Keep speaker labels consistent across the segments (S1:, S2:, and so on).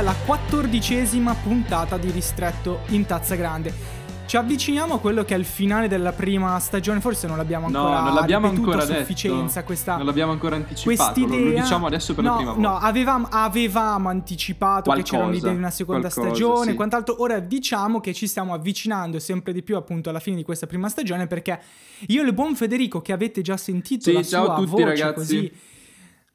S1: alla quattordicesima puntata di Ristretto in Tazza Grande. Ci avviciniamo a quello che è il finale della prima stagione, forse non l'abbiamo ancora
S2: No, non l'abbiamo ancora
S1: a sufficienza
S2: detto.
S1: questa
S2: Non l'abbiamo ancora anticipato, lo,
S1: quest'idea
S2: lo diciamo adesso per
S1: no,
S2: la prima volta.
S1: No, avevamo, avevamo anticipato che c'era
S2: Qualcosa,
S1: un'idea di una seconda
S2: qualcosa,
S1: stagione,
S2: sì.
S1: quant'altro. Ora diciamo che ci stiamo avvicinando sempre di più appunto alla fine di questa prima stagione perché io e il buon Federico che avete già sentito
S2: Sì,
S1: la
S2: ciao
S1: sua
S2: a tutti,
S1: voce
S2: ragazzi.
S1: così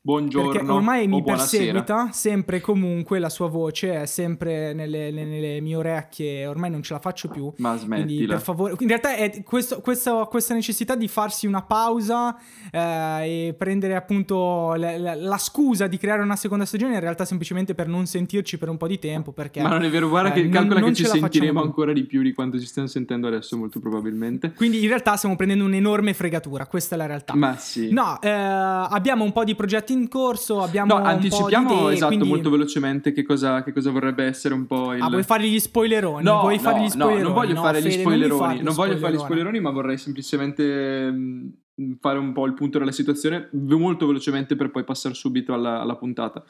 S2: Buongiorno
S1: perché ormai mi
S2: buonasera.
S1: perseguita sempre e comunque la sua voce è sempre nelle, nelle- mie orecchie, ormai non ce la faccio più.
S2: Ma
S1: Quindi
S2: smettila.
S1: per favore, in realtà è questo- questo- questa necessità di farsi una pausa eh, e prendere appunto la, la- la scusa di creare una seconda stagione in realtà semplicemente per non sentirci per un po' di tempo perché
S2: Ma non è vero, guarda
S1: eh,
S2: che calcola
S1: non
S2: che ci sentiremo ancora di più di quanto ci stiamo sentendo adesso, molto probabilmente.
S1: quindi in realtà stiamo prendendo un'enorme fregatura, questa è la realtà.
S2: Ma sì.
S1: No, eh, abbiamo un po' di progetti in corso, abbiamo
S2: No, anticipiamo
S1: idee,
S2: esatto
S1: quindi-
S2: molto velocemente che cosa, che cosa vorrebbe essere un po' il...
S1: Ah, vuoi fare gli spoileroni?
S2: No,
S1: vuoi
S2: no,
S1: fare gli
S2: no,
S1: spoileroni?
S2: non voglio
S1: No,
S2: fare gli
S1: Fede, non mi
S2: spoileroni, non,
S1: gli
S2: voglio fare gli
S1: spoileroni.
S2: ma vorrei semplicemente mh, fare un po' il punto della situazione molto velocemente per poi passare subito alla, alla puntata.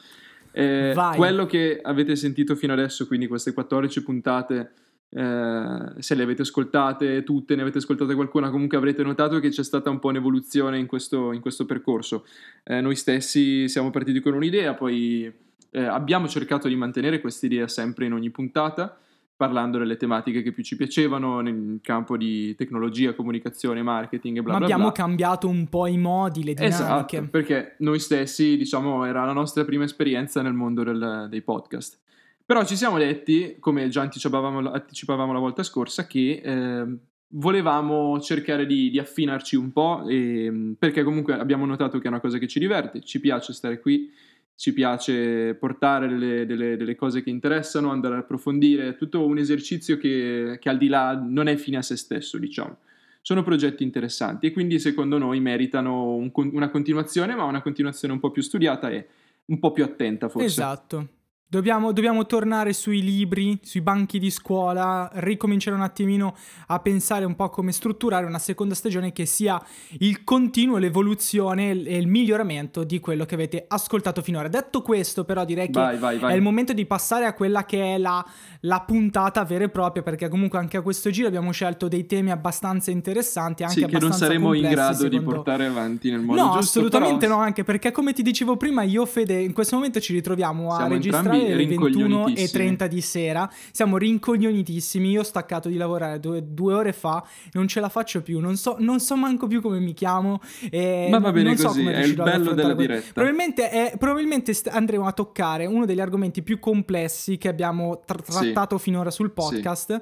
S2: Eh, quello che avete sentito fino adesso, quindi queste 14 puntate, eh, se le avete ascoltate tutte, ne avete ascoltate qualcuna, comunque avrete notato che c'è stata un po' un'evoluzione in questo, in questo percorso. Eh, noi stessi siamo partiti con un'idea, poi eh, abbiamo cercato di mantenere questa idea sempre in ogni puntata, parlando delle tematiche che più ci piacevano nel campo di tecnologia, comunicazione, marketing e bla
S1: Ma
S2: bla
S1: abbiamo
S2: bla.
S1: cambiato un po' i modi, le dinamiche.
S2: Esatto, perché noi stessi, diciamo, era la nostra prima esperienza nel mondo del- dei podcast. Però ci siamo detti, come già anticipavamo, anticipavamo la volta scorsa, che ehm, volevamo cercare di, di affinarci un po', e- perché comunque abbiamo notato che è una cosa che ci diverte, ci piace stare qui, ci piace portare delle, delle- delle cose che interessano, andare ad approfondire, è tutto un esercizio che, che al di là non è fine a se stesso, diciamo. Sono progetti interessanti e quindi secondo noi meritano un una continuazione, ma una continuazione un po' più studiata e un po' più attenta forse.
S1: Esatto. Dobbiamo, dobbiamo tornare sui libri, sui banchi di scuola, ricominciare un attimino a pensare un po' come strutturare una seconda stagione che sia il continuo, l'evoluzione e il miglioramento di quello che avete ascoltato finora. Detto questo, però, direi che
S2: Vai, vai,
S1: è il momento di passare a quella che è la, la puntata vera e propria, perché comunque anche a questo giro abbiamo scelto dei temi abbastanza interessanti, anche
S2: sì, che non saremo in grado di
S1: secondo-
S2: portare avanti nel modo
S1: No,
S2: giusto.
S1: assolutamente
S2: però
S1: no, anche perché come ti dicevo prima, io Fede, in questo momento ci ritroviamo a
S2: Siamo
S1: registrare alle 21 e
S2: rincoglionitissimi.
S1: 30 di sera. Siamo rincoglionitissimi. Io ho staccato di lavorare due, due ore fa, non ce la faccio più. Non so, non so manco più come mi chiamo. E
S2: Ma va bene
S1: non so
S2: così,
S1: come
S2: è il bello della diretta.
S1: Probabilmente, è- probabilmente st- andremo a toccare uno degli argomenti più complessi che abbiamo tra-
S2: Sì.
S1: trattato finora sul podcast.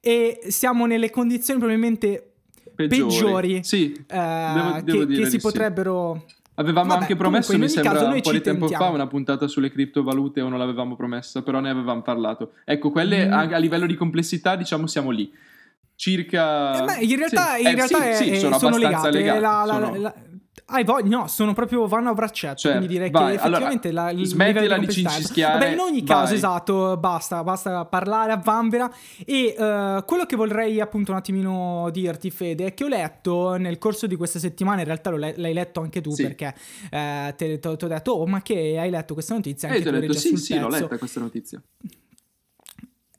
S1: E siamo nelle condizioni probabilmente
S2: Peggiori.
S1: peggiori
S2: Sì,
S1: eh,
S2: devo- devo
S1: che, che si
S2: sì. Avevamo
S1: Vabbè,
S2: anche promesso,
S1: comunque,
S2: mi sembra, un po' di tempo
S1: tentiamo.
S2: fa, una puntata sulle criptovalute o non l'avevamo promessa, però ne avevamo parlato. Ecco, quelle
S1: Mm.
S2: a, a livello di complessità, diciamo, siamo lì. Circa...
S1: Eh, beh, in realtà,
S2: Sì,
S1: in
S2: eh,
S1: realtà
S2: sì,
S1: è-
S2: sì, sono,
S1: sono
S2: abbastanza
S1: legate.
S2: legati.
S1: La- la-
S2: sono-
S1: la- hai voglia? No, sono proprio vanno a braccetto.
S2: Cioè,
S1: quindi direi
S2: vai,
S1: che effettivamente
S2: allora,
S1: la, il
S2: smettila
S1: livello
S2: di cincischiare,
S1: Vabbè, in ogni caso,
S2: vai.
S1: esatto, basta, basta parlare a vanvera. E eh, quello che vorrei appunto un attimino dirti, Fede, è che ho letto nel corso di questa settimana, in realtà le- l'hai letto anche tu
S2: Sì.
S1: perché eh, ti ho detto, oh, ma che hai letto questa notizia?
S2: E
S1: Anche
S2: ti ho detto, sì, sì, l'ho
S1: pezzo.
S2: letta questa notizia.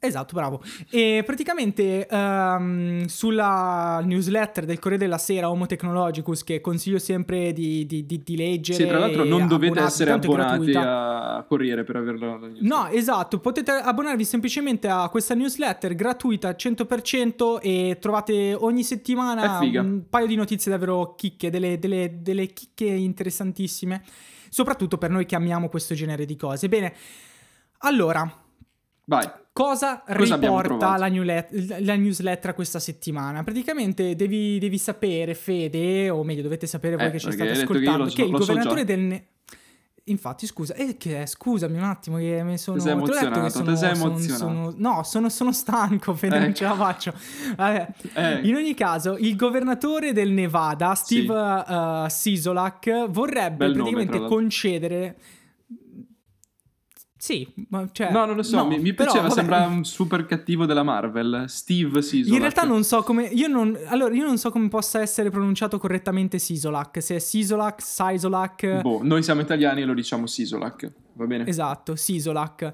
S1: Esatto, bravo. E praticamente ehm, sulla newsletter del Corriere della Sera Homo Technologicus, che consiglio sempre di, di- di- di leggere.
S2: Sì, tra l'altro non dovete
S1: abbonarvi,
S2: essere abbonati a Corriere per averla.
S1: No, esatto, potete abbonarvi semplicemente a questa newsletter gratuita al 100% e trovate ogni settimana un paio di notizie davvero chicche, delle, delle- delle chicche interessantissime, soprattutto per noi che amiamo questo genere di cose. Bene, allora,
S2: Vai.
S1: Cosa,
S2: Cosa
S1: riporta la, newlet- la newsletter questa settimana? Praticamente devi, devi sapere, Fede, o meglio, dovete sapere voi
S2: Eh,
S1: che ci state
S2: che
S1: ascoltando,
S2: lo so-
S1: che il
S2: so
S1: governatore
S2: già.
S1: del. Ne- Infatti, scusa, eh, che scusami un attimo, che mi sono.
S2: Sei
S1: detto che
S2: emozionato,
S1: sono,
S2: sei
S1: sono-
S2: emozionato.
S1: sono- no, sono, sono stanco, Fede, non
S2: Ecco.
S1: ce la faccio. Vabbè.
S2: Eh.
S1: In ogni caso, il governatore del Nevada, Steve uh, Sisolak, vorrebbe
S2: Bel nome,
S1: praticamente
S2: tra l'altro.
S1: Sì, ma cioè,
S2: No, non lo so,
S1: no,
S2: mi, mi
S1: però,
S2: piaceva,
S1: vabbè.
S2: sembra un super cattivo della Marvel, Steve Sisolak.
S1: In realtà non so come. Io non. Allora, io non so come possa essere pronunciato correttamente Sisolak. Se è Sisolak, Sisolak.
S2: Boh, noi siamo italiani e lo diciamo Sisolak, va bene?
S1: Esatto, Sisolak.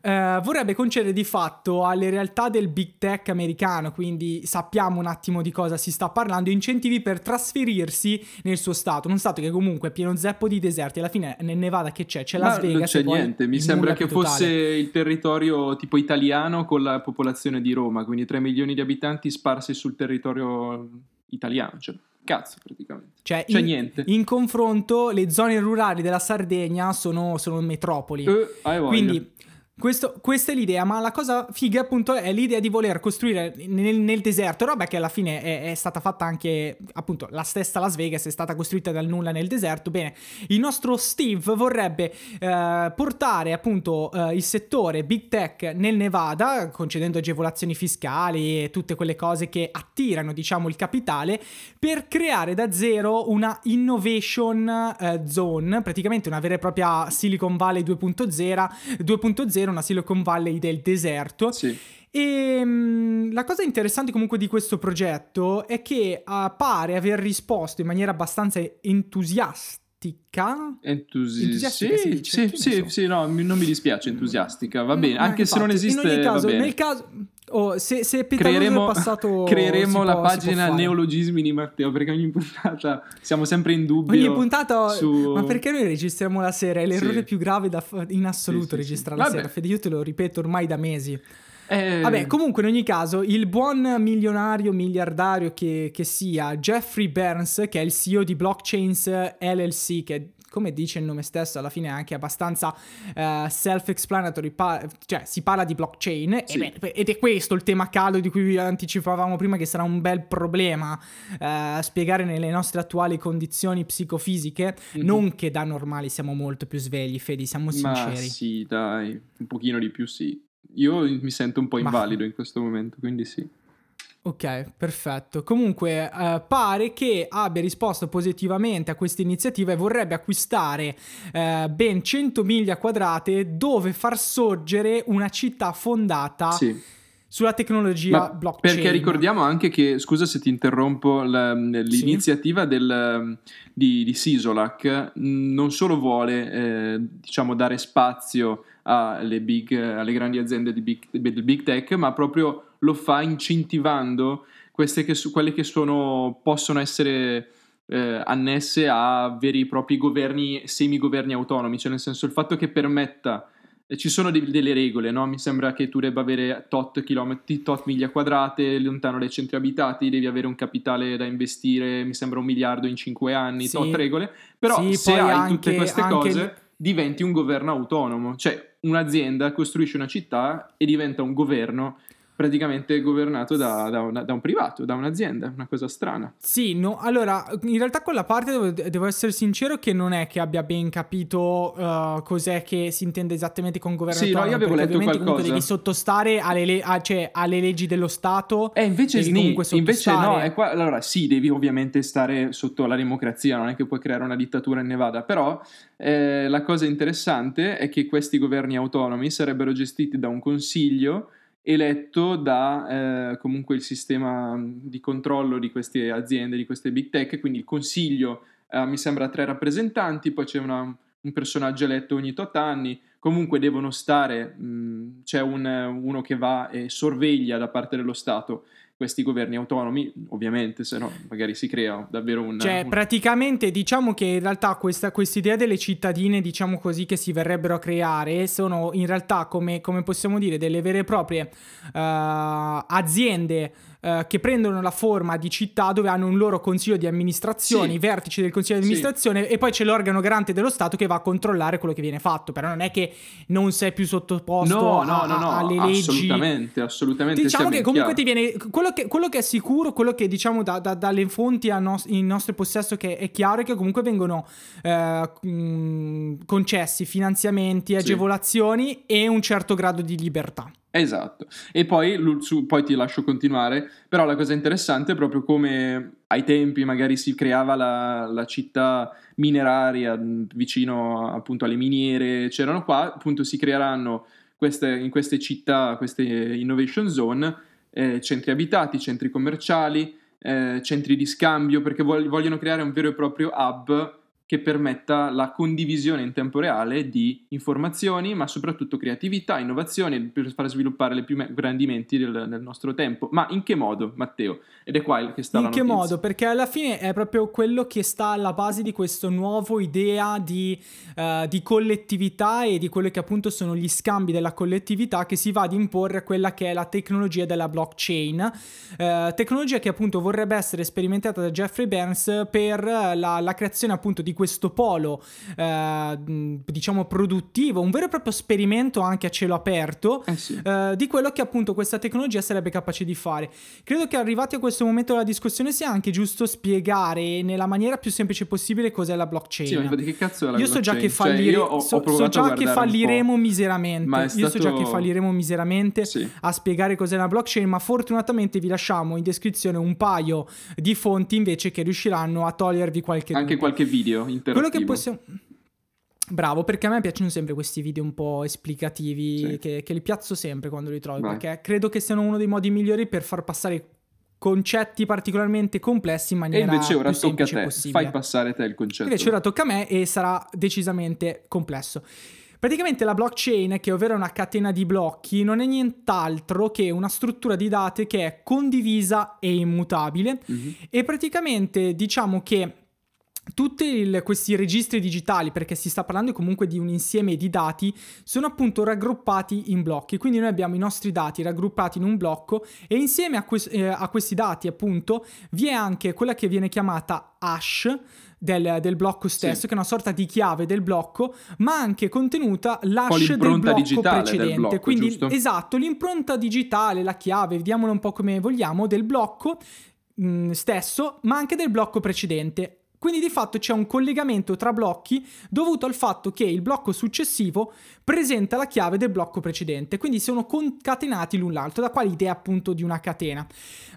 S1: Eh, vorrebbe concedere di fatto alle realtà del big tech americano, quindi sappiamo un attimo di cosa si sta parlando, incentivi per trasferirsi nel suo stato, uno stato che comunque è pieno zeppo di deserti, alla fine nel Nevada che c'è? C'è Las
S2: Ma
S1: Vegas.
S2: non c'è niente, mi sembra che fosse il territorio tipo italiano con la popolazione di Roma, quindi 3 milioni di abitanti sparsi sul territorio italiano, cioè cazzo praticamente.
S1: Cioè,
S2: C'è
S1: in,
S2: niente.
S1: In confronto le zone rurali della Sardegna sono, sono metropoli.
S2: Voglia.
S1: Quindi questo- questa è l'idea, ma la cosa figa appunto è l'idea di voler costruire nel, nel deserto, roba che alla fine è, è stata fatta anche, appunto, la stessa Las Vegas è stata costruita dal nulla nel deserto. Bene, il nostro Steve vorrebbe eh, portare appunto eh, il settore big tech nel Nevada, concedendo agevolazioni fiscali e tutte quelle cose che attirano, diciamo, il capitale, per creare da zero una innovation eh, zone, praticamente una vera e propria Silicon Valley 2.0, 2.0 una Silicon Valley del deserto.
S2: Sì.
S1: E mm, la cosa interessante comunque di questo progetto è che ah, pare aver risposto in maniera abbastanza entusiastica.
S2: Entusi-
S1: Entusiastica si
S2: sì, sì, sì, sì, no, non mi dispiace entusiastica, va bene,
S1: Mm,
S2: anche se non esiste,
S1: In ogni caso,
S2: va bene.
S1: nel caso... oh, se, se
S2: creeremo,
S1: è passato...
S2: creeremo la
S1: può-
S2: pagina neologismi di Matteo perché ogni puntata siamo sempre in dubbio
S1: Ogni puntata,
S2: su...
S1: ma perché noi registriamo la sera? È l'errore
S2: Sì.
S1: più grave da in assoluto
S2: Sì, sì, sì.
S1: registrare la sera. Fede, io te lo ripeto ormai da mesi.
S2: Eh,
S1: Vabbè, comunque in ogni caso, il buon milionario, miliardario che, che sia, Jeffrey Burns, che è il CEO di Blockchains LLC, che come dice il nome stesso, alla fine è anche abbastanza eh, self-explanatory, pa- cioè si parla di blockchain,
S2: Sì.
S1: e beh, ed è questo il tema caldo di cui vi anticipavamo prima, che sarà un bel problema eh, spiegare nelle nostre attuali condizioni psicofisiche,
S2: Mhm.
S1: non che da normali siamo molto più svegli, Fedi, siamo
S2: ma
S1: sinceri.
S2: sì, dai, un pochino di più sì. Io mi sento un po'
S1: Ma-
S2: invalido in questo momento, quindi sì.
S1: Ok, perfetto. Comunque eh, pare che abbia risposto positivamente a questa iniziativa e vorrebbe acquistare eh, ben 100 miglia quadrate dove far sorgere una città fondata
S2: Sì.
S1: sulla tecnologia
S2: Ma
S1: blockchain.
S2: perché ricordiamo anche che, scusa se ti interrompo, la- l'iniziativa del, di, di Sisolac mh, non solo vuole eh, diciamo, dare spazio alle, big, alle grandi aziende di big- del big tech, ma proprio lo fa incentivando queste che, su- quelle che sono, possono essere eh, annesse a veri e propri governi, semigoverni autonomi, cioè nel senso il fatto che permetta e ci sono de- delle regole, no? Mi sembra che tu debba avere tot chilometri, tot miglia quadrate lontano dai centri abitati, devi avere un capitale da investire, mi sembra un miliardo in cinque anni,
S1: Sì.
S2: tot regole. Però
S1: Sì,
S2: se hai
S1: anche-
S2: tutte queste
S1: anche
S2: cose, diventi un governo autonomo. Cioè, un'azienda costruisce una città e diventa un governo praticamente governato da, da una- da un privato, da un'azienda, una cosa strana.
S1: Sì, no, allora, in realtà quella parte devo, devo essere sincero che non è che abbia ben capito uh, cos'è che si intende esattamente con governo
S2: Sì, no, io avevo
S1: perché
S2: letto
S1: ovviamente comunque
S2: qualcosa.
S1: devi sottostare alle, le- a- cioè, alle leggi dello Stato.
S2: E invece,
S1: devi
S2: sni- invece no, è qua, allora sì, devi ovviamente stare sotto la democrazia, non è che puoi creare una dittatura in Nevada, però eh, la cosa interessante è che questi governi autonomi sarebbero gestiti da un consiglio eletto da eh, comunque il sistema di controllo di queste aziende, di queste big tech, quindi il consiglio eh, mi sembra tre rappresentanti, poi c'è una- un personaggio eletto ogni tot anni, comunque devono stare, mh, c'è un- uno che va e sorveglia da parte dello Stato questi governi autonomi, ovviamente, se no magari si crea davvero un...
S1: Cioè,
S2: un-
S1: praticamente diciamo che in realtà questa idea delle cittadine, diciamo così, che si verrebbero a creare, sono in realtà, come, come possiamo dire, delle vere e proprie eh, aziende eh, che prendono la forma di città dove hanno un loro consiglio di amministrazione,
S2: Sì.
S1: i vertici del consiglio di
S2: Sì.
S1: amministrazione e poi c'è l'organo garante dello Stato che va a controllare quello che viene fatto. Però non è che non sei più sottoposto
S2: No,
S1: a-
S2: no, no, no,
S1: alle leggi.
S2: assolutamente, assolutamente.
S1: Diciamo che comunque
S2: chiaro.
S1: ti viene. Quello che, quello che è sicuro, quello che diciamo da- da- dalle fonti a nos- in nostro possesso che è chiaro è che comunque vengono eh, mh, concessi finanziamenti,
S2: Sì.
S1: agevolazioni e un certo grado di libertà.
S2: Esatto, e poi, poi ti lascio continuare, però la cosa interessante è proprio come ai tempi magari si creava la, la città mineraria vicino appunto alle miniere, c'erano qua, appunto si creeranno queste, in queste città, queste innovation zone, eh, centri abitati, centri commerciali, eh, centri di scambio, perché vog- vogliono creare un vero e proprio hub che permetta la condivisione in tempo reale di informazioni, ma soprattutto creatività, innovazioni per far sviluppare le più grandi menti del, del nostro tempo. Ma in che modo, Matteo? Ed è qua che sta
S1: in
S2: la
S1: che
S2: notizia.
S1: modo? Perché alla fine è proprio quello che sta alla base di questa nuova idea di, uh, di, collettività e di quello che appunto sono gli scambi della collettività che si va ad imporre a quella che è la tecnologia della blockchain, uh, tecnologia che appunto vorrebbe essere sperimentata da Jeffrey Burns per la, la creazione appunto di questo polo, eh, diciamo, produttivo, un vero e proprio esperimento anche a cielo aperto
S2: eh sì.
S1: eh, di quello che appunto questa tecnologia sarebbe capace di fare. Credo che arrivati a questo momento della discussione sia anche giusto spiegare nella maniera più semplice possibile cos'è la blockchain.
S2: Sì, ma che cazzo è la
S1: io so già che,
S2: cioè, ho,
S1: so,
S2: ho
S1: so già che falliremo miseramente. Io so già che falliremo miseramente
S2: sì.
S1: a spiegare cos'è la blockchain, ma fortunatamente vi lasciamo in descrizione un paio di fonti invece che riusciranno a togliervi qualche
S2: anche qualche video.
S1: Quello che possiamo Bravo, perché a me piacciono sempre questi video un po' esplicativi
S2: Sì.
S1: che, che li piazzo sempre quando li trovo,
S2: Vai.
S1: perché credo che siano uno dei modi migliori per far passare concetti particolarmente complessi in
S2: E
S1: maniera
S2: invece ora tocca a te,
S1: possibile.
S2: fai passare te il concetto.
S1: Invece ora tocca a me e sarà decisamente complesso. Praticamente la blockchain, che ovvero è una catena di blocchi, non è nient'altro che una struttura di dati che è condivisa e immutabile
S2: Mhm.
S1: e praticamente diciamo che tutti il- questi registri digitali, perché si sta parlando comunque di un insieme di dati, sono appunto raggruppati in blocchi. Quindi noi abbiamo i nostri dati raggruppati in un blocco e insieme a, que- eh, a questi dati appunto vi è anche quella che viene chiamata hash. Del, del blocco stesso,
S2: Sì.
S1: che è una sorta di chiave del blocco, ma anche contenuta l'hash del blocco
S2: digitale del
S1: precedente.
S2: blocco,
S1: Quindi,
S2: giusto?
S1: esatto, l'impronta digitale, la chiave, vediamola un po' come vogliamo, del blocco mh, stesso, ma anche del blocco precedente. Quindi di fatto c'è un collegamento tra blocchi dovuto al fatto che il blocco successivo presenta la chiave del blocco precedente, quindi sono concatenati l'un l'altro, da qua l'idea appunto di una catena.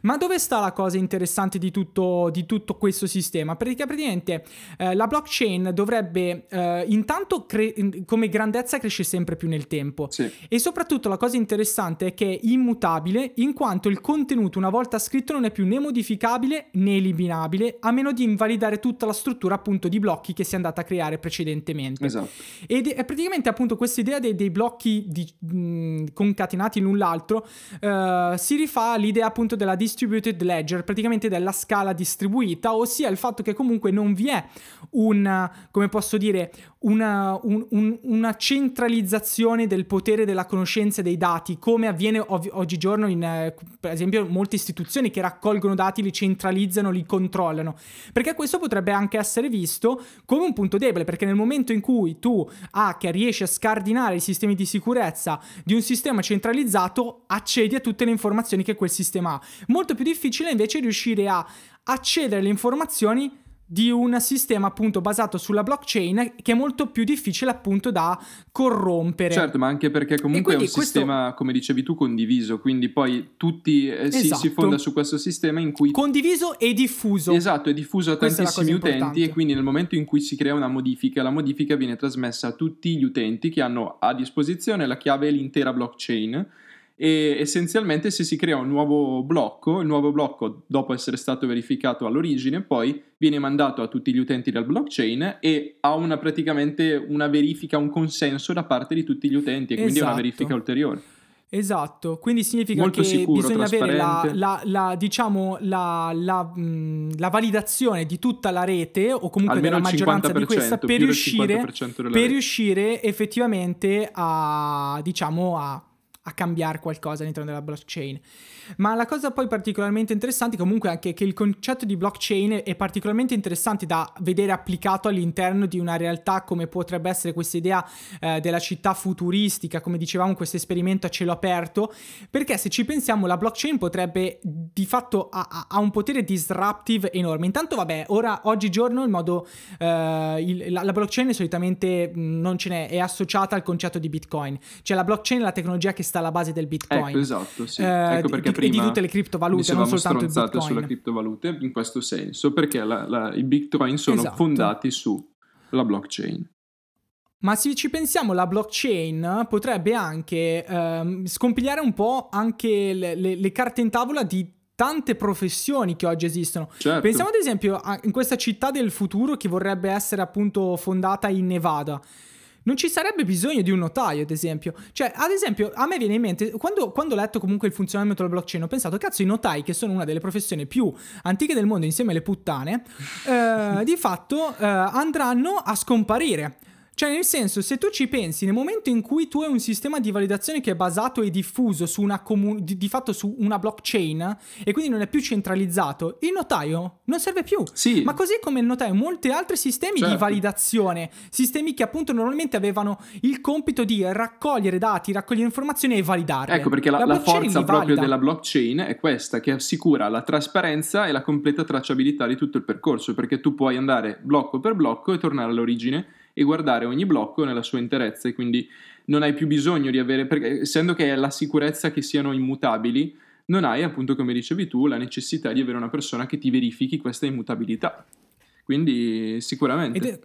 S1: Ma dove sta la cosa interessante di tutto, di tutto questo sistema? Perché praticamente eh, la blockchain dovrebbe eh, intanto cre- come grandezza cresce sempre più nel tempo.
S2: Sì.
S1: E soprattutto la cosa interessante è che è immutabile in quanto il contenuto una volta scritto non è più né modificabile né eliminabile a meno di invalidare tutta la struttura appunto di blocchi che si è andata a creare precedentemente.
S2: Esatto.
S1: Ed è praticamente appunto questa idea dei, dei blocchi di- mh, concatenati l'un l'altro eh, si rifà all'idea appunto della distributed ledger, praticamente della scala distribuita, ossia il fatto che comunque non vi è un, come posso dire, una, un- un- una centralizzazione del potere della conoscenza dei dati, come avviene ov- oggigiorno in, eh, per esempio, molte istituzioni che raccolgono dati, li centralizzano, li controllano. Perché questo potrebbe anche essere visto come un punto debole, perché nel momento in cui tu, hacker, riesci a scardinare i sistemi di sicurezza di un sistema centralizzato, accedi a tutte le informazioni che quel sistema ha. Molto più difficile invece riuscire a accedere alle informazioni di un sistema appunto basato sulla blockchain che è molto più difficile appunto da corrompere.
S2: Certo, ma anche perché comunque è un
S1: questo-
S2: sistema, come dicevi tu, condiviso, quindi poi tutti eh, si, si
S1: Esatto.
S2: fonda su questo sistema in cui
S1: Condiviso e diffuso.
S2: Esatto, è diffuso a
S1: Questa
S2: tantissimi utenti
S1: importante.
S2: e quindi nel momento in cui si crea una modifica, la modifica viene trasmessa a tutti gli utenti che hanno a disposizione la chiave e l'intera blockchain e essenzialmente se si crea un nuovo blocco, il nuovo blocco dopo essere stato verificato all'origine poi viene mandato a tutti gli utenti del blockchain e ha una praticamente una verifica, un consenso da parte di tutti gli utenti e quindi è una
S1: Esatto.
S2: verifica ulteriore.
S1: Esatto, quindi significa
S2: Molto
S1: che
S2: sicuro,
S1: bisogna avere la, la- la- diciamo, la, la, validazione di tutta la rete o comunque
S2: Almeno
S1: della maggioranza di
S2: 50%,
S1: questa per riuscire,
S2: 50% della
S1: per riuscire effettivamente a, diciamo, a, a cambiare qualcosa all'interno della blockchain. Ma la cosa poi particolarmente interessante comunque è anche che il concetto di blockchain è particolarmente interessante da vedere applicato all'interno di una realtà come potrebbe essere questa idea eh, della città futuristica, come dicevamo questo esperimento a cielo aperto, perché se ci pensiamo la blockchain potrebbe di fatto ha, un potere disruptive enorme. Intanto vabbè, ora oggigiorno il modo eh, il- la, la blockchain solitamente mh, non ce n'è, è associata al concetto di Bitcoin. Cioè la blockchain è la tecnologia che sta alla base del Bitcoin.
S2: Ecco, esatto, sì.
S1: Eh,
S2: ecco perché
S1: di- e di
S2: prima
S1: tutte le criptovalute, non soltanto il Bitcoin.
S2: sulle criptovalute in questo senso, perché la- la- i bitcoin sono
S1: Esatto.
S2: fondati sulla blockchain.
S1: Ma se ci pensiamo, la blockchain potrebbe anche ehm, scompigliare un po' anche le, le- le carte in tavola di tante professioni che oggi esistono.
S2: Certo.
S1: Pensiamo ad esempio a, in questa città del futuro che vorrebbe essere appunto fondata in Nevada. Non ci sarebbe bisogno di un notaio, ad esempio. Cioè, ad esempio, a me viene in mente, quando, quando ho letto comunque il funzionamento della blockchain, ho pensato, cazzo, i notai, che sono una delle professioni più antiche del mondo insieme alle puttane, eh, di fatto eh, andranno a scomparire. Cioè, nel senso, se tu ci pensi, nel momento in cui tu hai un sistema di validazione che è basato e diffuso su una comun- di, di, fatto su una blockchain e quindi non è più centralizzato, il notaio non serve più.
S2: Sì.
S1: Ma così come il notaio, molti altri sistemi
S2: Certo.
S1: di validazione, sistemi che appunto normalmente avevano il compito di raccogliere dati, raccogliere informazioni e validarle.
S2: Ecco perché la, la
S1: blockchain
S2: forza proprio della blockchain è questa, che assicura la trasparenza e la completa tracciabilità di tutto il percorso, perché tu puoi andare blocco per blocco e tornare all'origine e guardare ogni blocco nella sua interezza e quindi non hai più bisogno di avere, perché essendo che è la sicurezza che siano immutabili, non hai appunto come dicevi tu la necessità di avere una persona che ti verifichi questa immutabilità. Quindi sicuramente.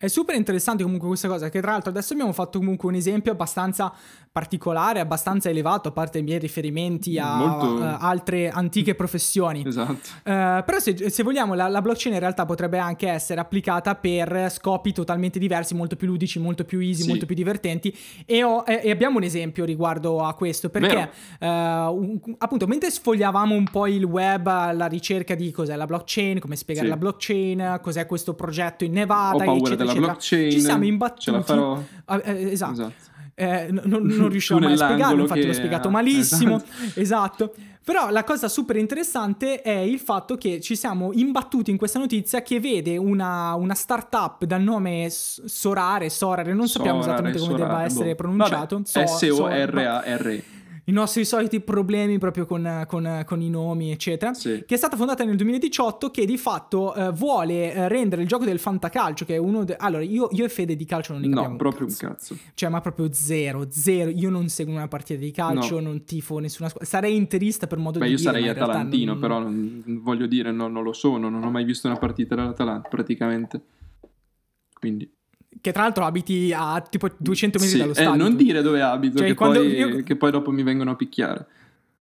S1: È, super interessante comunque questa cosa, che tra l'altro adesso abbiamo fatto comunque un esempio abbastanza particolare, abbastanza elevato, a parte i miei riferimenti a
S2: Molto-
S1: eh, altre antiche professioni.
S2: Esatto.
S1: Eh, però se, se vogliamo la, la blockchain in realtà potrebbe anche essere applicata per scopi totalmente diversi, molto più ludici, molto più easy,
S2: Sì.
S1: molto più divertenti e, ho- e- e abbiamo un esempio riguardo a questo perché eh, un- appunto mentre sfogliavamo un po' il web alla ricerca di cos'è la blockchain, come spiegare
S2: Sì.
S1: la blockchain, cos'è questo progetto in Nevada, eccetera, eccetera,
S2: blockchain.
S1: ci siamo
S2: Ce
S1: imbattuti
S2: la farò.
S1: Ah, eh, esatto.
S2: Esatto.
S1: Eh, non, non riuscivo mai a spiegarlo, infatti
S2: che-
S1: l'ho spiegato malissimo. Esatto. Però la cosa super interessante è il fatto che ci siamo imbattuti in questa notizia che vede una, una startup dal nome Sorare, Sorare, non sappiamo
S2: Sorare,
S1: esattamente come
S2: Sorare,
S1: debba essere
S2: boh.
S1: pronunciato.
S2: Vabbè,
S1: So-
S2: S-O-R-A-R.
S1: I nostri soliti problemi proprio con, con- con i nomi, eccetera
S2: Sì.
S1: che è stata fondata nel 2018 che di fatto eh, vuole eh, rendere il gioco del fantacalcio che è uno de- allora io, io e Fede di calcio non ne capiamo
S2: No, proprio un
S1: cazzo.
S2: cazzo.
S1: cioè ma proprio zero zero io non seguo una partita di calcio
S2: No.
S1: non tifo nessuna squadra sarei interista per modo
S2: Beh,
S1: di
S2: io
S1: dire
S2: sarei
S1: ma in realtà
S2: atalantino,
S1: non-
S2: però non- voglio dire, no, non lo sono, non ho mai visto una partita dell'Atalanta praticamente. Quindi,
S1: che tra l'altro abiti a tipo 200 metri
S2: sì,
S1: dallo
S2: eh,
S1: stadio
S2: non
S1: tu.
S2: dire dove abito,
S1: Cioè,
S2: che, poi,
S1: io-
S2: che poi dopo mi vengono a picchiare.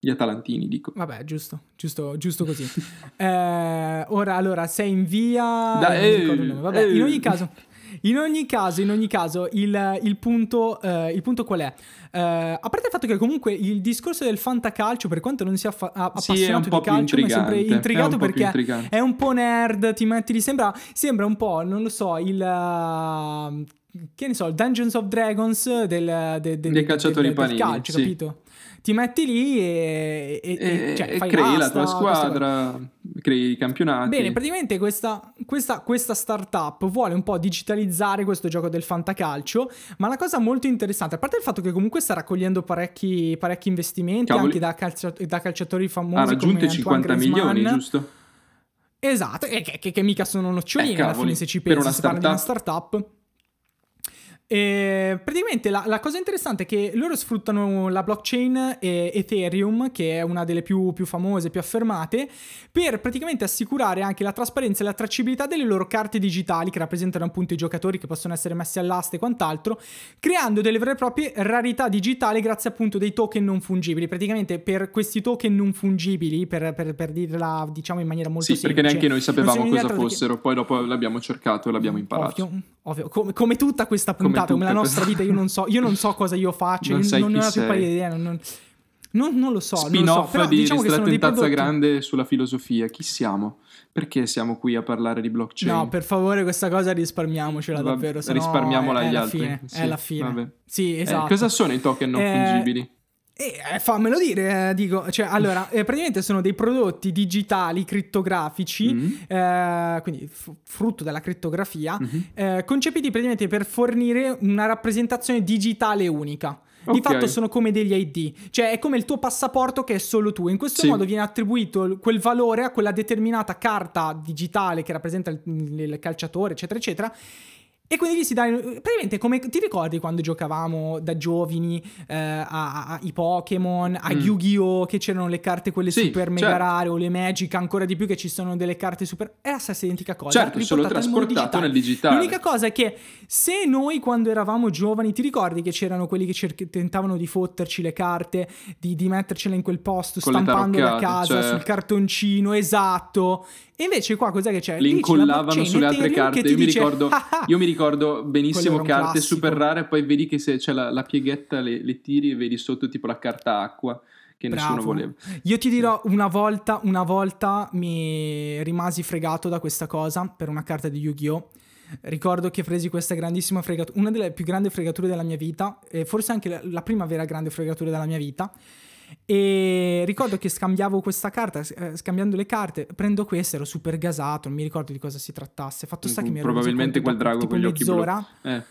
S2: Gli atalantini, dico.
S1: Vabbè, giusto, giusto, giusto così. Eh, ora, allora, sei in via... Non il
S2: eh,
S1: nome. Vabbè,
S2: eh.
S1: in ogni caso... In ogni caso, in ogni caso, il, il punto, eh, il punto qual è? Eh, a parte il fatto che comunque il discorso del fantacalcio, per quanto non sia affa- a-
S2: Sì, è un
S1: appassionato
S2: po'
S1: di calcio, mi è sempre
S2: è
S1: intrigato
S2: più
S1: perché è un po' nerd, ti metti lì, sembra, sembra un po', non lo so, il... uh, che ne so, il Dungeons of Dragons del, de- de-
S2: Dei calciatori
S1: del- del
S2: panini,
S1: calcio,
S2: sì.
S1: capito? Ti metti lì e, e-
S2: E,
S1: e- cioè,
S2: crei la tua squadra, crei i campionati.
S1: Bene, praticamente questa, questa, questa startup vuole un po' digitalizzare questo gioco del fantacalcio, ma la cosa molto interessante, a parte il fatto che comunque sta raccogliendo parecchi, parecchi investimenti
S2: Cavoli.
S1: anche da, calcia- da calciatori famosi
S2: ha raggiunto i 50
S1: Antoine Griezmann.
S2: milioni, giusto?
S1: Esatto, e che, che- che mica sono nocciolini
S2: Eh,
S1: alla fine se ci
S2: per
S1: pensi, di una startup. E praticamente la, la cosa interessante è che loro sfruttano la blockchain e Ethereum, che è una delle più, più famose, più affermate, per praticamente assicurare anche la trasparenza e la tracciabilità delle loro carte digitali, che rappresentano appunto i giocatori che possono essere messi all'asta e quant'altro, creando delle vere e proprie rarità digitali grazie appunto dei token non fungibili. Praticamente per questi token non fungibili, per, per, per dirla diciamo in maniera molto
S2: Sì,
S1: semplice.
S2: perché neanche noi sapevamo cosa
S1: altro che-
S2: fossero, poi dopo l'abbiamo cercato e l'abbiamo imparato.
S1: Ovvio, ovvio. Come, come tutta questa
S2: Come
S1: puntata, come, la nostra vita, io non so, io non so cosa io faccio,
S2: Non
S1: io
S2: sai
S1: non, ne ho la più pallida idea, non, non- non- lo so. non lo so.
S2: Spin-off
S1: Però
S2: di
S1: diciamo
S2: Ristretto in Tazza
S1: prodotti...
S2: Grande sulla filosofia. Chi siamo? Perché siamo qui a parlare di blockchain?
S1: No, per favore, questa cosa risparmiamocela
S2: Va-
S1: davvero.
S2: risparmiamola
S1: è, è
S2: agli
S1: la
S2: altri.
S1: Fine,
S2: Sì,
S1: è la fine.
S2: vabbè.
S1: Sì,
S2: Eh,
S1: esatto.
S2: cosa sono i token non
S1: Eh,
S2: fungibili?
S1: Eh, fammelo dire, eh, dico, cioè, allora, eh, praticamente sono dei prodotti digitali crittografici,
S2: Mm.
S1: eh, quindi f- frutto della crittografia,
S2: Mhm.
S1: eh, concepiti praticamente per fornire una rappresentazione digitale unica. Di
S2: Ok.
S1: fatto sono come degli ID, cioè è come il tuo passaporto che è solo tu. In questo
S2: Sì.
S1: modo viene attribuito quel valore a quella determinata carta digitale che rappresenta il, il calciatore, eccetera, eccetera. E quindi gli si dà. Praticamente come ti ricordi quando giocavamo da giovani eh, ai Pokémon, a mm. Yu-Gi-Oh! che c'erano le carte quelle sì, super mega certo. rare o le Magic, ancora di più che ci sono delle carte super. È la stessa identica cosa.
S2: Certo, solo trasportato nel digitale.
S1: L'unica cosa è che se noi quando eravamo giovani, ti ricordi che c'erano quelli che cer- tentavano di fotterci le carte, di, di mettercele in quel posto, Con stampandole a casa cioè... sul cartoncino, esatto. E invece qua cos'è che c'è?
S2: Le incollavano sulle altre carte. Io, dice, mi ricordo, ah, ah, io mi ricordo benissimo carte super rare, poi vedi che se c'è la, la pieghetta le, le, tiri e vedi sotto tipo la carta acqua che Bravo. nessuno voleva.
S1: Io ti dirò una volta, una volta mi rimasi fregato da questa cosa per una carta di Yu-Gi-Oh! Ricordo che presi questa grandissima fregatura, una delle più grandi fregature della mia vita, e forse anche la, la prima vera grande fregatura della mia vita e ricordo che scambiavo questa carta, eh, scambiando le carte, prendo questa, ero super gasato, non mi ricordo di cosa si trattasse. Fatto sta che mi ero
S2: Probabilmente quel drago con gli occhi
S1: mezz'ora.
S2: blu. Eh.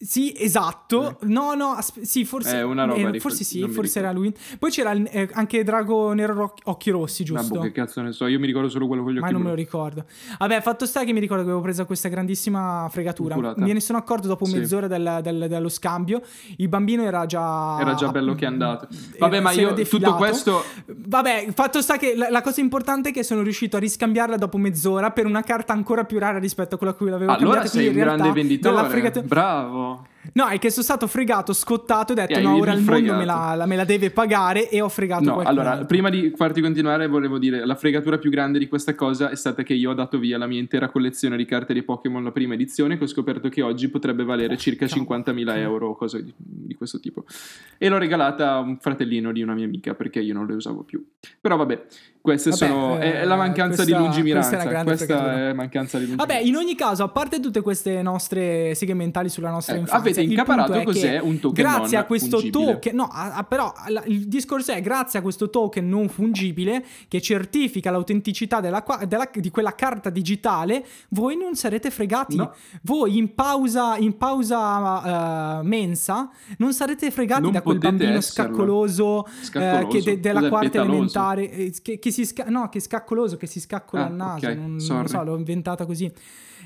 S1: Sì, esatto. Eh. No, no, asp- sì, forse,
S2: eh, una roba
S1: eh, forse sì, forse era lui. Poi c'era eh, anche Drago Nero ro- Occhi Rossi, giusto?
S2: Ma che cazzo ne so, io mi ricordo solo quello con gli occhi
S1: Ma non me lo ricordo. Vabbè, fatto sta che mi ricordo che avevo preso questa grandissima fregatura. Inculata. Me ne sono accorto dopo sì. mezz'ora del, del, dello scambio. Il bambino era già...
S2: Era già bello che è andato. Vabbè, ma io tutto questo...
S1: Vabbè, fatto sta che la, la, cosa importante è che sono riuscito a riscambiarla dopo mezz'ora per una carta ancora più rara rispetto a quella a cui l'avevo
S2: allora
S1: cambiata.
S2: Allora sei un grande venditore. Fregatura... Bravo.
S1: No, è che sono stato fregato, scottato, ho detto yeah, no, ora il mondo me la, me la, deve pagare e ho fregato
S2: no, allora, prima di farti continuare volevo dire, la fregatura più grande di questa cosa è stata che io ho dato via la mia intera collezione di carte di Pokémon la prima edizione che ho scoperto che oggi potrebbe valere circa 50.000 euro o cose di, di, questo tipo. E l'ho regalata a un fratellino di una mia amica perché io non le usavo più. Però vabbè, queste Vabbè, sono, eh, è la mancanza questa, di lungimiranza. Questa, è, questa è mancanza di lungimiranza.
S1: Vabbè, in ogni caso, a parte tutte queste nostre seghe mentali sulla nostra ecco, infanzia,
S2: avete incaparato cos'è un token
S1: grazie a questo fungibile. token, no, a, a, però la, il discorso è grazie a questo token non fungibile che certifica l'autenticità della, della, di quella carta digitale, voi non sarete fregati. No. Voi in pausa, in pausa uh, mensa non sarete fregati non da quel bambino esserlo. scaccoloso, scaccoloso. Uh, che de, della quarta petaloso? elementare eh, che, che si sca- no, che scaccoloso, che si scaccola ah, il naso, okay. non, non, lo so, l'ho inventata così.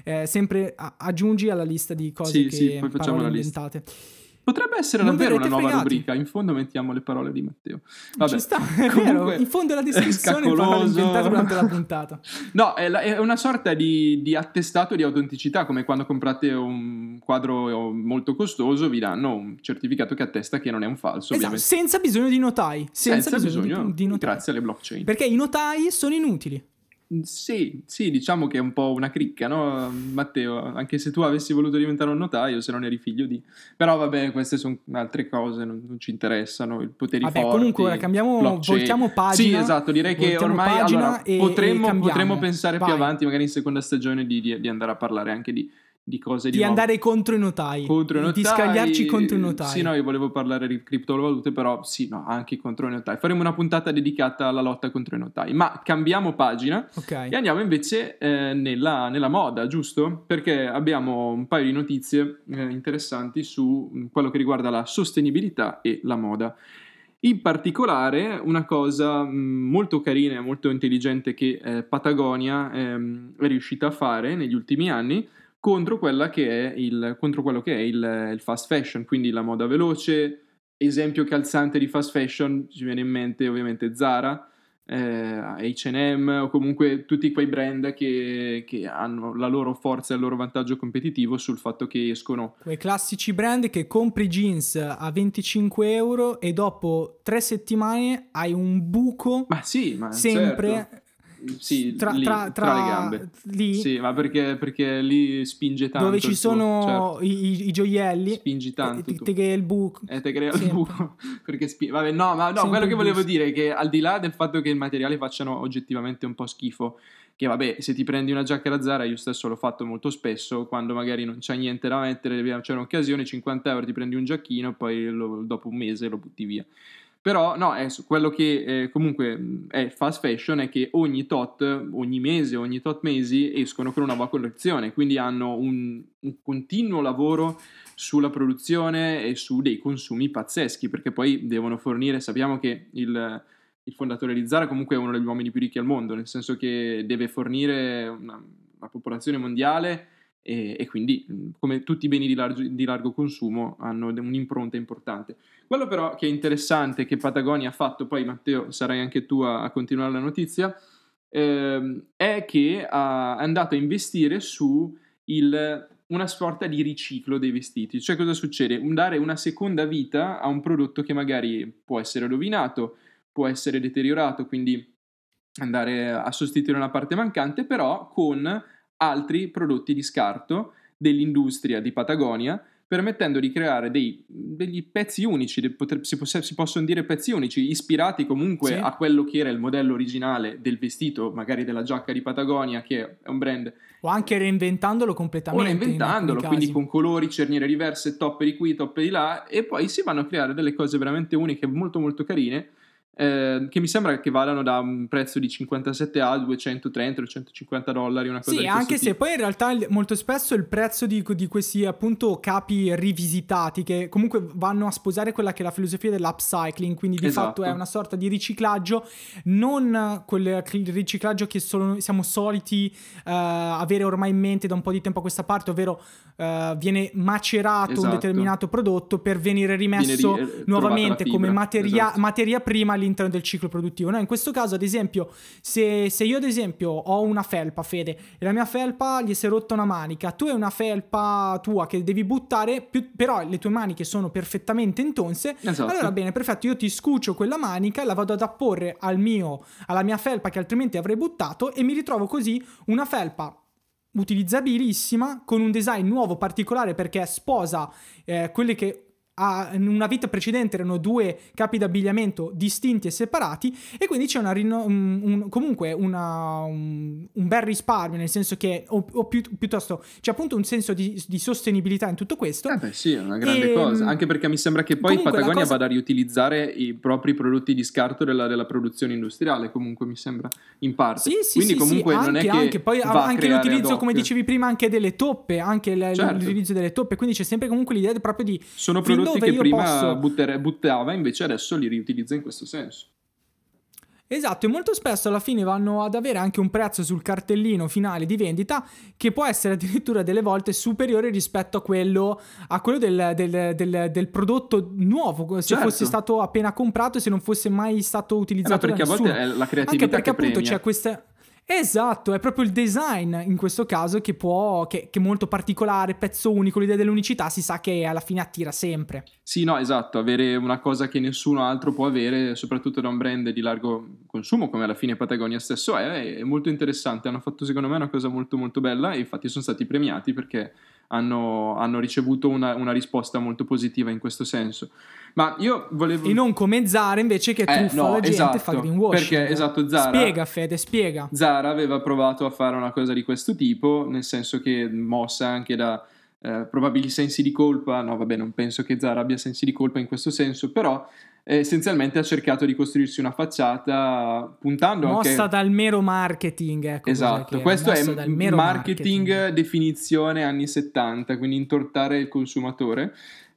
S1: Eh, sempre a- aggiungi alla lista di cose sì, che sì, poi facciamo la inventate.
S2: Lista. Potrebbe essere non davvero una nuova fregati. rubrica. In fondo mettiamo le parole di Matteo.
S1: Vabbè. Ci sta, è vero. In fondo è la descrizione inventate durante la puntata.
S2: no, è, la, è una sorta di, di, attestato di autenticità, come quando comprate un quadro molto costoso, vi danno un certificato che attesta che non è un falso.
S1: Esatto, senza bisogno di notai. Senza, senza bisogno, bisogno di, di notai.
S2: Grazie alle blockchain.
S1: Perché i notai sono inutili.
S2: Sì, sì, diciamo che è un po' una cricca, no, Matteo? Anche se tu avessi voluto diventare un notaio, se non eri figlio di... Però vabbè, queste sono altre cose, non, non ci interessano, il potere
S1: vabbè,
S2: forti,
S1: comunque ora cambiamo, blockchain. voltiamo pagina.
S2: Sì, esatto, direi che ormai allora, potremmo, e potremmo, pensare Vai. più avanti, magari in seconda stagione, di, di, di andare a parlare anche di di cose
S1: di, di andare contro i notai
S2: contro i notai.
S1: di scagliarci contro i notai.
S2: Sì no io volevo parlare di criptovalute però sì no anche contro i notai. Faremo una puntata dedicata alla lotta contro i notai. Ma cambiamo pagina
S1: okay.
S2: e andiamo invece eh, nella, nella, moda giusto? Perché abbiamo un paio di notizie eh, interessanti su mm, quello che riguarda la sostenibilità e la moda. In particolare, una cosa mm, molto carina e molto intelligente che eh, Patagonia ehm, è riuscita a fare negli ultimi anni contro, che il, contro quello che è il, il, fast fashion, quindi la moda veloce. Esempio calzante di fast fashion, ci viene in mente ovviamente Zara, eh, HM o comunque tutti quei brand che, che, hanno la loro forza e il loro vantaggio competitivo sul fatto che escono.
S1: Quei classici brand che compri jeans a 25 euro e dopo tre settimane hai un buco.
S2: Ma sì, ma
S1: sempre.
S2: Certo sì, tra, lì, tra, tra, tra, le gambe.
S1: Lì?
S2: Sì, ma perché, perché lì spinge tanto.
S1: Dove ci sono certo. i, i, gioielli.
S2: Spingi tanto.
S1: Ti, ti crea il buco.
S2: Eh, ti crea il buco. perché spi- Vabbè, no, ma no, quello che volevo dire è che al di là del fatto che il materiale facciano oggettivamente un po' schifo, che vabbè, se ti prendi una giacca da Zara, io stesso l'ho fatto molto spesso, quando magari non c'è niente da mettere, c'è un'occasione, 50 euro ti prendi un giacchino e poi lo, dopo un mese lo butti via. Però no, è quello che eh, comunque è fast fashion è che ogni tot, ogni mese, ogni tot mesi escono con una nuova collezione, quindi hanno un, un continuo lavoro sulla produzione e su dei consumi pazzeschi, perché poi devono fornire, sappiamo che il, il fondatore di Zara comunque è uno degli uomini più ricchi al mondo, nel senso che deve fornire una, una popolazione mondiale e, e quindi come tutti i beni di largo, di largo, consumo hanno un'impronta importante. Quello però che è interessante che Patagonia ha fatto, poi Matteo sarai anche tu a, a continuare la notizia, ehm, è che ha, è andato a investire su il, una sorta di riciclo dei vestiti. Cioè cosa succede? Dare una seconda vita a un prodotto che magari può essere rovinato, può essere deteriorato, quindi andare a sostituire una parte mancante, però con altri prodotti di scarto dell'industria di Patagonia, permettendo di creare dei, degli pezzi unici, si, si, possono dire pezzi unici, ispirati comunque sì. a quello che era il modello originale del vestito, magari della giacca di Patagonia, che è un brand.
S1: O anche reinventandolo completamente.
S2: O reinventandolo, in quindi con colori, cerniere diverse, toppe di qui, toppe di là, e poi si vanno a creare delle cose veramente uniche, molto molto carine eh, che mi sembra che vadano da un prezzo di 57 a 230 150 dollari, una cosa
S1: Sì, anche se poi in realtà molto spesso il prezzo di, di, questi appunto capi rivisitati che comunque vanno a sposare quella che è la filosofia dell'upcycling, quindi di esatto. fatto è una sorta di riciclaggio, non quel riciclaggio che solo, siamo soliti uh, avere ormai in mente da un po' di tempo a questa parte, ovvero uh, viene macerato esatto. un determinato prodotto per venire rimesso viene ri- eh, nuovamente come materia, esatto. materia prima all'interno del ciclo produttivo. No? In questo caso, ad esempio, se, se, io ad esempio ho una felpa, Fede, e la mia felpa gli si è rotta una manica, tu hai una felpa tua che devi buttare, più, però le tue maniche sono perfettamente intonse, esatto. allora bene, perfetto, io ti scucio quella manica, la vado ad apporre al mio, alla mia felpa che altrimenti avrei buttato e mi ritrovo così una felpa utilizzabilissima con un design nuovo particolare perché sposa eh, quelle che in una vita precedente erano due capi d'abbigliamento distinti e separati e quindi c'è una, un, un, comunque una, un, un, bel risparmio nel senso che o, o pi, piuttosto c'è appunto un senso di, di, sostenibilità in tutto questo.
S2: Eh beh sì è una grande e, cosa anche perché mi sembra che poi Patagonia cosa... vada a riutilizzare i propri prodotti di scarto della, della, produzione industriale comunque mi sembra in parte.
S1: Sì sì
S2: quindi
S1: sì,
S2: comunque
S1: sì,
S2: non
S1: anche,
S2: è che
S1: anche, poi anche l'utilizzo come dicevi prima anche delle toppe anche certo. l'utilizzo delle toppe quindi c'è sempre comunque l'idea proprio di
S2: sono prodotti che prima posso... buttere, buttava, invece adesso li riutilizza in questo senso.
S1: Esatto, e molto spesso alla fine vanno ad avere anche un prezzo sul cartellino finale di vendita che può essere addirittura delle volte superiore rispetto a quello, a quello del, del, del, del, prodotto nuovo, se certo. fosse stato appena comprato e se non fosse mai stato utilizzato. Eh,
S2: perché
S1: a volte
S2: è la creatività
S1: anche perché appunto
S2: premia.
S1: c'è questa Esatto, è proprio il design in questo caso che può, che, che, è molto particolare, pezzo unico, l'idea dell'unicità si sa che alla fine attira sempre.
S2: Sì, no, esatto, avere una cosa che nessuno altro può avere, soprattutto da un brand di largo consumo come alla fine Patagonia stesso è, è molto interessante, hanno fatto secondo me una cosa molto molto bella e infatti sono stati premiati perché hanno, hanno ricevuto una, una risposta molto positiva in questo senso. Ma io volevo...
S1: E non come Zara invece che truffa eh, no, la gente esatto, fa greenwashing.
S2: Perché, esatto, Zara...
S1: Spiega Fede, spiega.
S2: Zara aveva provato a fare una cosa di questo tipo, nel senso che mossa anche da eh, probabili sensi di colpa, no vabbè non penso che Zara abbia sensi di colpa in questo senso, però eh, essenzialmente ha cercato di costruirsi una facciata puntando
S1: mossa
S2: anche...
S1: dal mero marketing ecco
S2: esatto. questo è marketing, marketing. definizione anni 70 quindi intortare il consumatore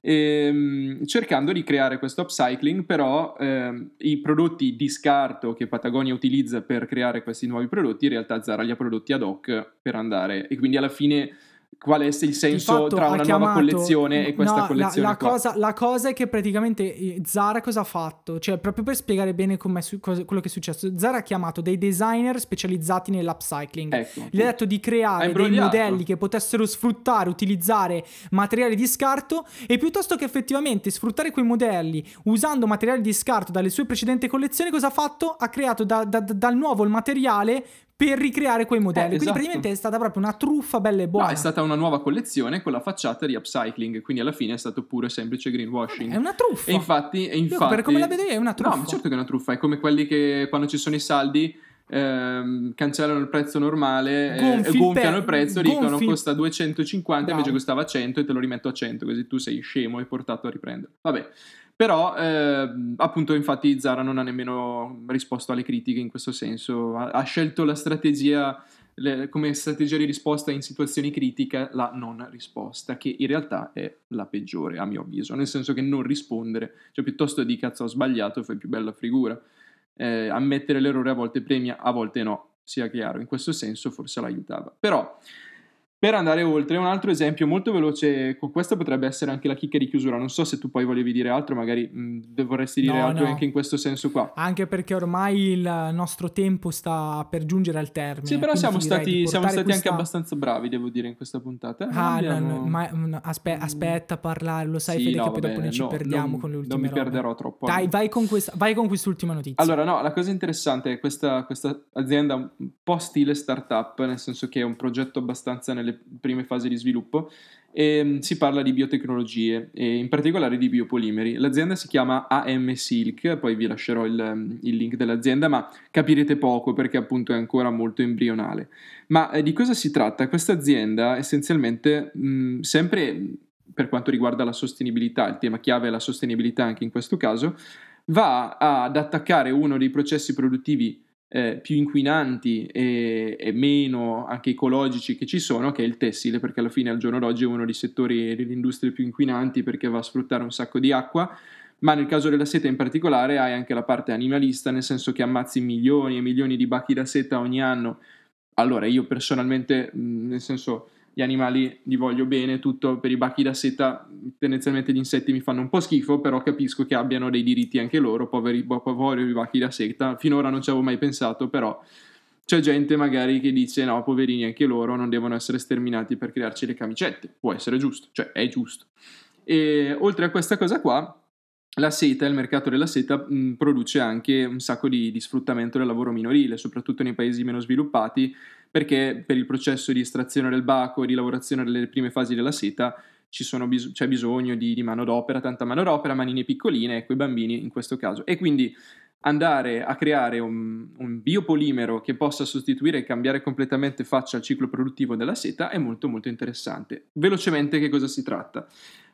S2: ehm, cercando di creare questo upcycling, però ehm, i prodotti di scarto che Patagonia utilizza per creare questi nuovi prodotti, in realtà Zara li ha prodotti ad hoc per andare. E quindi alla fine qual è il senso tra una chiamato, nuova collezione e questa no, collezione
S1: la, la cosa, la, cosa, è che praticamente eh, Zara cosa ha fatto? Cioè, proprio per spiegare bene su, cosa, quello che è successo, Zara ha chiamato dei designer specializzati nell'upcycling. Ecco, Gli ha detto di creare dei modelli che potessero sfruttare, utilizzare materiali di scarto e piuttosto che effettivamente sfruttare quei modelli usando materiali di scarto dalle sue precedenti collezioni, cosa ha fatto? Ha creato da, da, dal nuovo il materiale per ricreare quei modelli. Eh, Quindi esatto. praticamente è stata proprio una truffa bella e buona.
S2: No, è stata una nuova collezione con la facciata di upcycling, quindi alla fine è stato pure semplice greenwashing.
S1: È una truffa.
S2: E infatti, e infatti
S1: per come la vedo io è una truffa.
S2: No, certo che è una truffa, è come quelli che quando ci sono i saldi ehm, cancellano il prezzo normale Gonfi e gonfiano il, pe- il prezzo, gonfi. dicono costa 250 Bravo. invece costava 100 e te lo rimetto a 100, così tu sei scemo e portato a riprendere. Vabbè. Però, eh, appunto, infatti Zara non ha nemmeno risposto alle critiche in questo senso. Ha, ha scelto la strategia le, come strategia di risposta in situazioni critiche la non risposta, che in realtà è la peggiore, a mio avviso. Nel senso che non rispondere, cioè piuttosto di cazzo ho sbagliato, fai più bella figura. Eh, ammettere l'errore a volte premia, a volte no, sia chiaro. In questo senso forse l'aiutava. Però Per andare oltre, un altro esempio molto veloce, con questa potrebbe essere anche la chicca di chiusura. Non so se tu poi volevi dire altro, magari mh, vorresti dire
S1: No,
S2: altro
S1: no.
S2: anche in questo senso qua.
S1: Anche perché ormai il nostro tempo sta per giungere al termine.
S2: Sì, però siamo stati, siamo stati anche
S1: questa-
S2: abbastanza bravi, devo dire, in questa puntata.
S1: Ah,
S2: abbiamo-
S1: no, ma, no, aspe- aspetta a parlare, lo sai
S2: Sì,
S1: Fede che poi dopo noi ci perdiamo
S2: non-
S1: con le ultime
S2: Non mi
S1: robe.
S2: perderò troppo.
S1: Dai, vai con, questa, vai con quest'ultima notizia.
S2: Allora, no, la cosa interessante è questa, questa azienda un po' stile startup, nel senso che è un progetto abbastanza nelle prime fasi di sviluppo, e mm, si parla di biotecnologie e in particolare di biopolimeri. L'azienda si chiama AM Silk, poi vi lascerò il, mm, il link dell'azienda, ma capirete poco perché appunto è ancora molto embrionale. Ma eh, di cosa si tratta? Questa azienda essenzialmente, mh, sempre mh, per quanto riguarda la sostenibilità, il tema chiave è la sostenibilità anche in questo caso, va ad attaccare uno dei processi produttivi eh, più inquinanti e, e meno anche ecologici che ci sono, che è il tessile, perché alla fine al giorno d'oggi è uno dei settori delle industrie più inquinanti perché va a sfruttare un sacco di acqua, ma nel caso della seta in particolare hai anche la parte animalista, nel senso che ammazzi milioni e milioni di bachi da seta ogni anno. Allora, io personalmente, nel senso, gli animali li voglio bene, tutto per i bachi da seta, tendenzialmente gli insetti mi fanno un po' schifo, però capisco che abbiano dei diritti anche loro, poveri, po- poveri bachi da seta. Finora non ci avevo mai pensato, però c'è gente magari che dice no, poverini anche loro non devono essere sterminati per crearci le camicette. Può essere giusto, cioè è giusto. E oltre a questa cosa qua, la seta, il mercato della seta, mh, produce anche un sacco di, di sfruttamento del lavoro minorile, soprattutto nei paesi meno sviluppati, perché per il processo di estrazione del baco e di lavorazione delle prime fasi della seta bis- c'è bisogno di, di manodopera, tanta manodopera, manine piccoline, ecco i bambini in questo caso. E quindi andare a creare un, un biopolimero che possa sostituire e cambiare completamente faccia al ciclo produttivo della seta è molto molto interessante. Velocemente che cosa si tratta?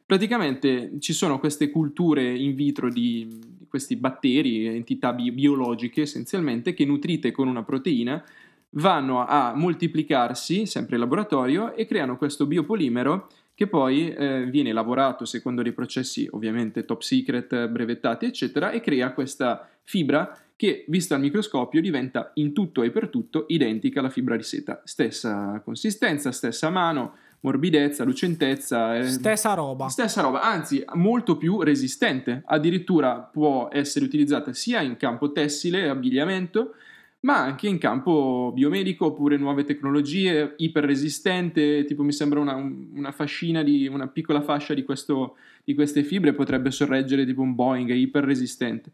S2: Praticamente ci sono queste culture in vitro di, di questi batteri, entità bi- biologiche essenzialmente, che nutrite con una proteina vanno a moltiplicarsi sempre in laboratorio e creano questo biopolimero che poi eh, viene lavorato secondo dei processi ovviamente top secret, brevettati eccetera e crea questa fibra che vista al microscopio diventa in tutto e per tutto identica alla fibra di seta, stessa consistenza, stessa mano, morbidezza, lucentezza, eh,
S1: Stessa roba.
S2: Stessa roba, anzi molto più resistente, addirittura può essere utilizzata sia in campo tessile, abbigliamento, ma anche in campo biomedico oppure nuove tecnologie, iperresistente, tipo mi sembra una, una fascina di una piccola fascia di, questo, di queste fibre potrebbe sorreggere tipo un Boeing, iperresistente.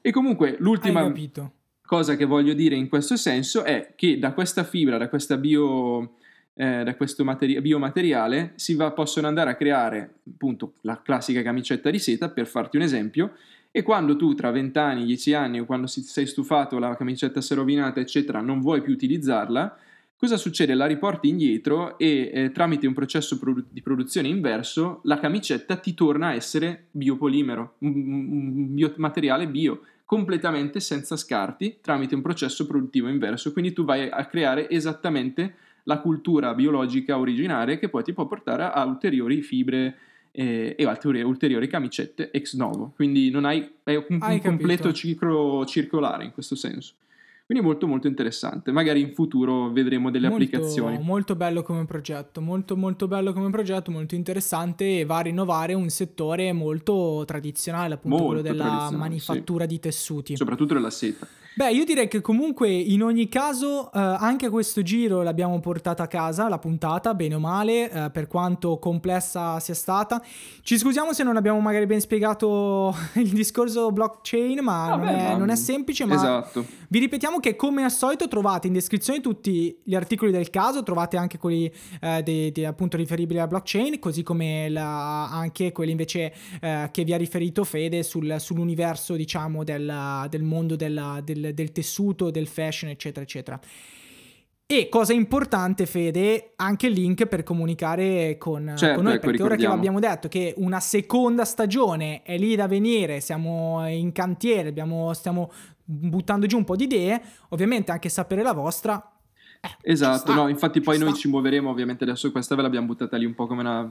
S2: E comunque l'ultima cosa che voglio dire in questo senso è che da questa fibra, da questa bio eh, da questo materi- biomateriale si va, possono andare a creare appunto la classica camicetta di seta per farti un esempio e quando tu tra 20 anni, 10 anni o quando sei stufato la camicetta si è rovinata eccetera non vuoi più utilizzarla cosa succede? La riporti indietro e eh, tramite un processo produ- di produzione inverso la camicetta ti torna a essere biopolimero, un, biomateriale bio completamente senza scarti tramite un processo produttivo inverso quindi tu vai a creare esattamente la cultura biologica originaria che poi ti può portare a ulteriori fibre eh, e altre ulteriori camicette ex novo. Quindi non hai, è un,
S1: Hai
S2: un completo ciclo circolare in questo senso. Quindi molto molto interessante. Magari in futuro vedremo delle
S1: molto,
S2: applicazioni.
S1: Molto bello come progetto, molto molto bello come progetto, molto interessante e va a rinnovare un settore molto tradizionale, appunto
S2: Molto
S1: quello della manifattura di tessuti.
S2: Soprattutto della seta.
S1: Beh, io direi che comunque in ogni caso eh, anche questo giro l'abbiamo portata a casa, la puntata, bene o male, eh, per quanto complessa sia stata. Ci scusiamo se non abbiamo magari ben spiegato il discorso blockchain, ma,
S2: Vabbè,
S1: non, è,
S2: ma-
S1: non è semplice, ma
S2: Esatto.
S1: vi ripetiamo che come al solito trovate in descrizione tutti gli articoli del caso, trovate anche quelli eh, dei- dei, appunto riferibili alla blockchain, così come la- anche quelli invece eh, che vi ha riferito Fede sul- sull'universo diciamo del, del mondo della- del, del tessuto, del fashion eccetera eccetera. E cosa importante, Fede, anche il link per comunicare con,
S2: Certo,
S1: con noi,
S2: ecco,
S1: perché ora che
S2: ricordiamo.
S1: abbiamo detto che una seconda stagione è lì da venire, siamo in cantiere, abbiamo- stiamo buttando giù un po' di idee, ovviamente anche sapere la vostra. eh,
S2: Esatto,
S1: sta,
S2: no, infatti poi noi
S1: sta.
S2: ci muoveremo, ovviamente adesso questa ve l'abbiamo buttata lì un po' come una,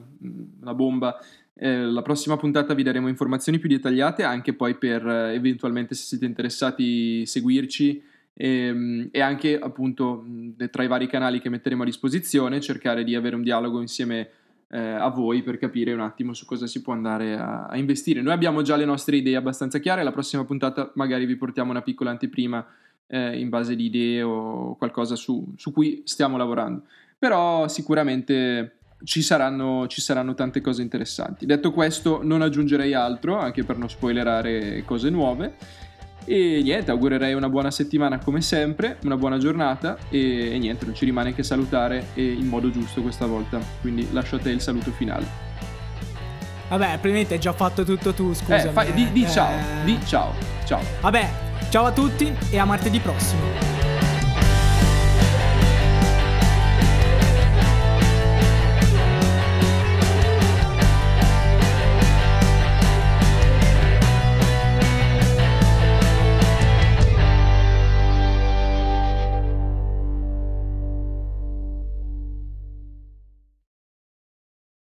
S2: una bomba. Eh, la prossima puntata vi daremo informazioni più dettagliate anche poi per eh, eventualmente se siete interessati seguirci e, ehm, e, anche appunto tra i vari canali che metteremo a disposizione cercare di avere un dialogo insieme eh, a voi per capire un attimo su cosa si può andare a, a, investire. Noi abbiamo già le nostre idee abbastanza chiare, la prossima puntata magari vi portiamo una piccola anteprima eh, in base di idee o qualcosa su, su cui stiamo lavorando. Però sicuramente ci saranno, ci saranno, tante cose interessanti. Detto questo, non aggiungerei altro, anche per non spoilerare cose nuove. E niente, augurerei una buona settimana come sempre, una buona giornata e, e niente, non ci rimane che salutare in modo giusto questa volta. Quindi lascio a te il saluto finale.
S1: Vabbè, probabilmente hai già fatto tutto tu, scusa.
S2: Eh, di, di eh... ciao, di ciao, ciao.
S1: Vabbè, ciao a tutti e a martedì prossimo.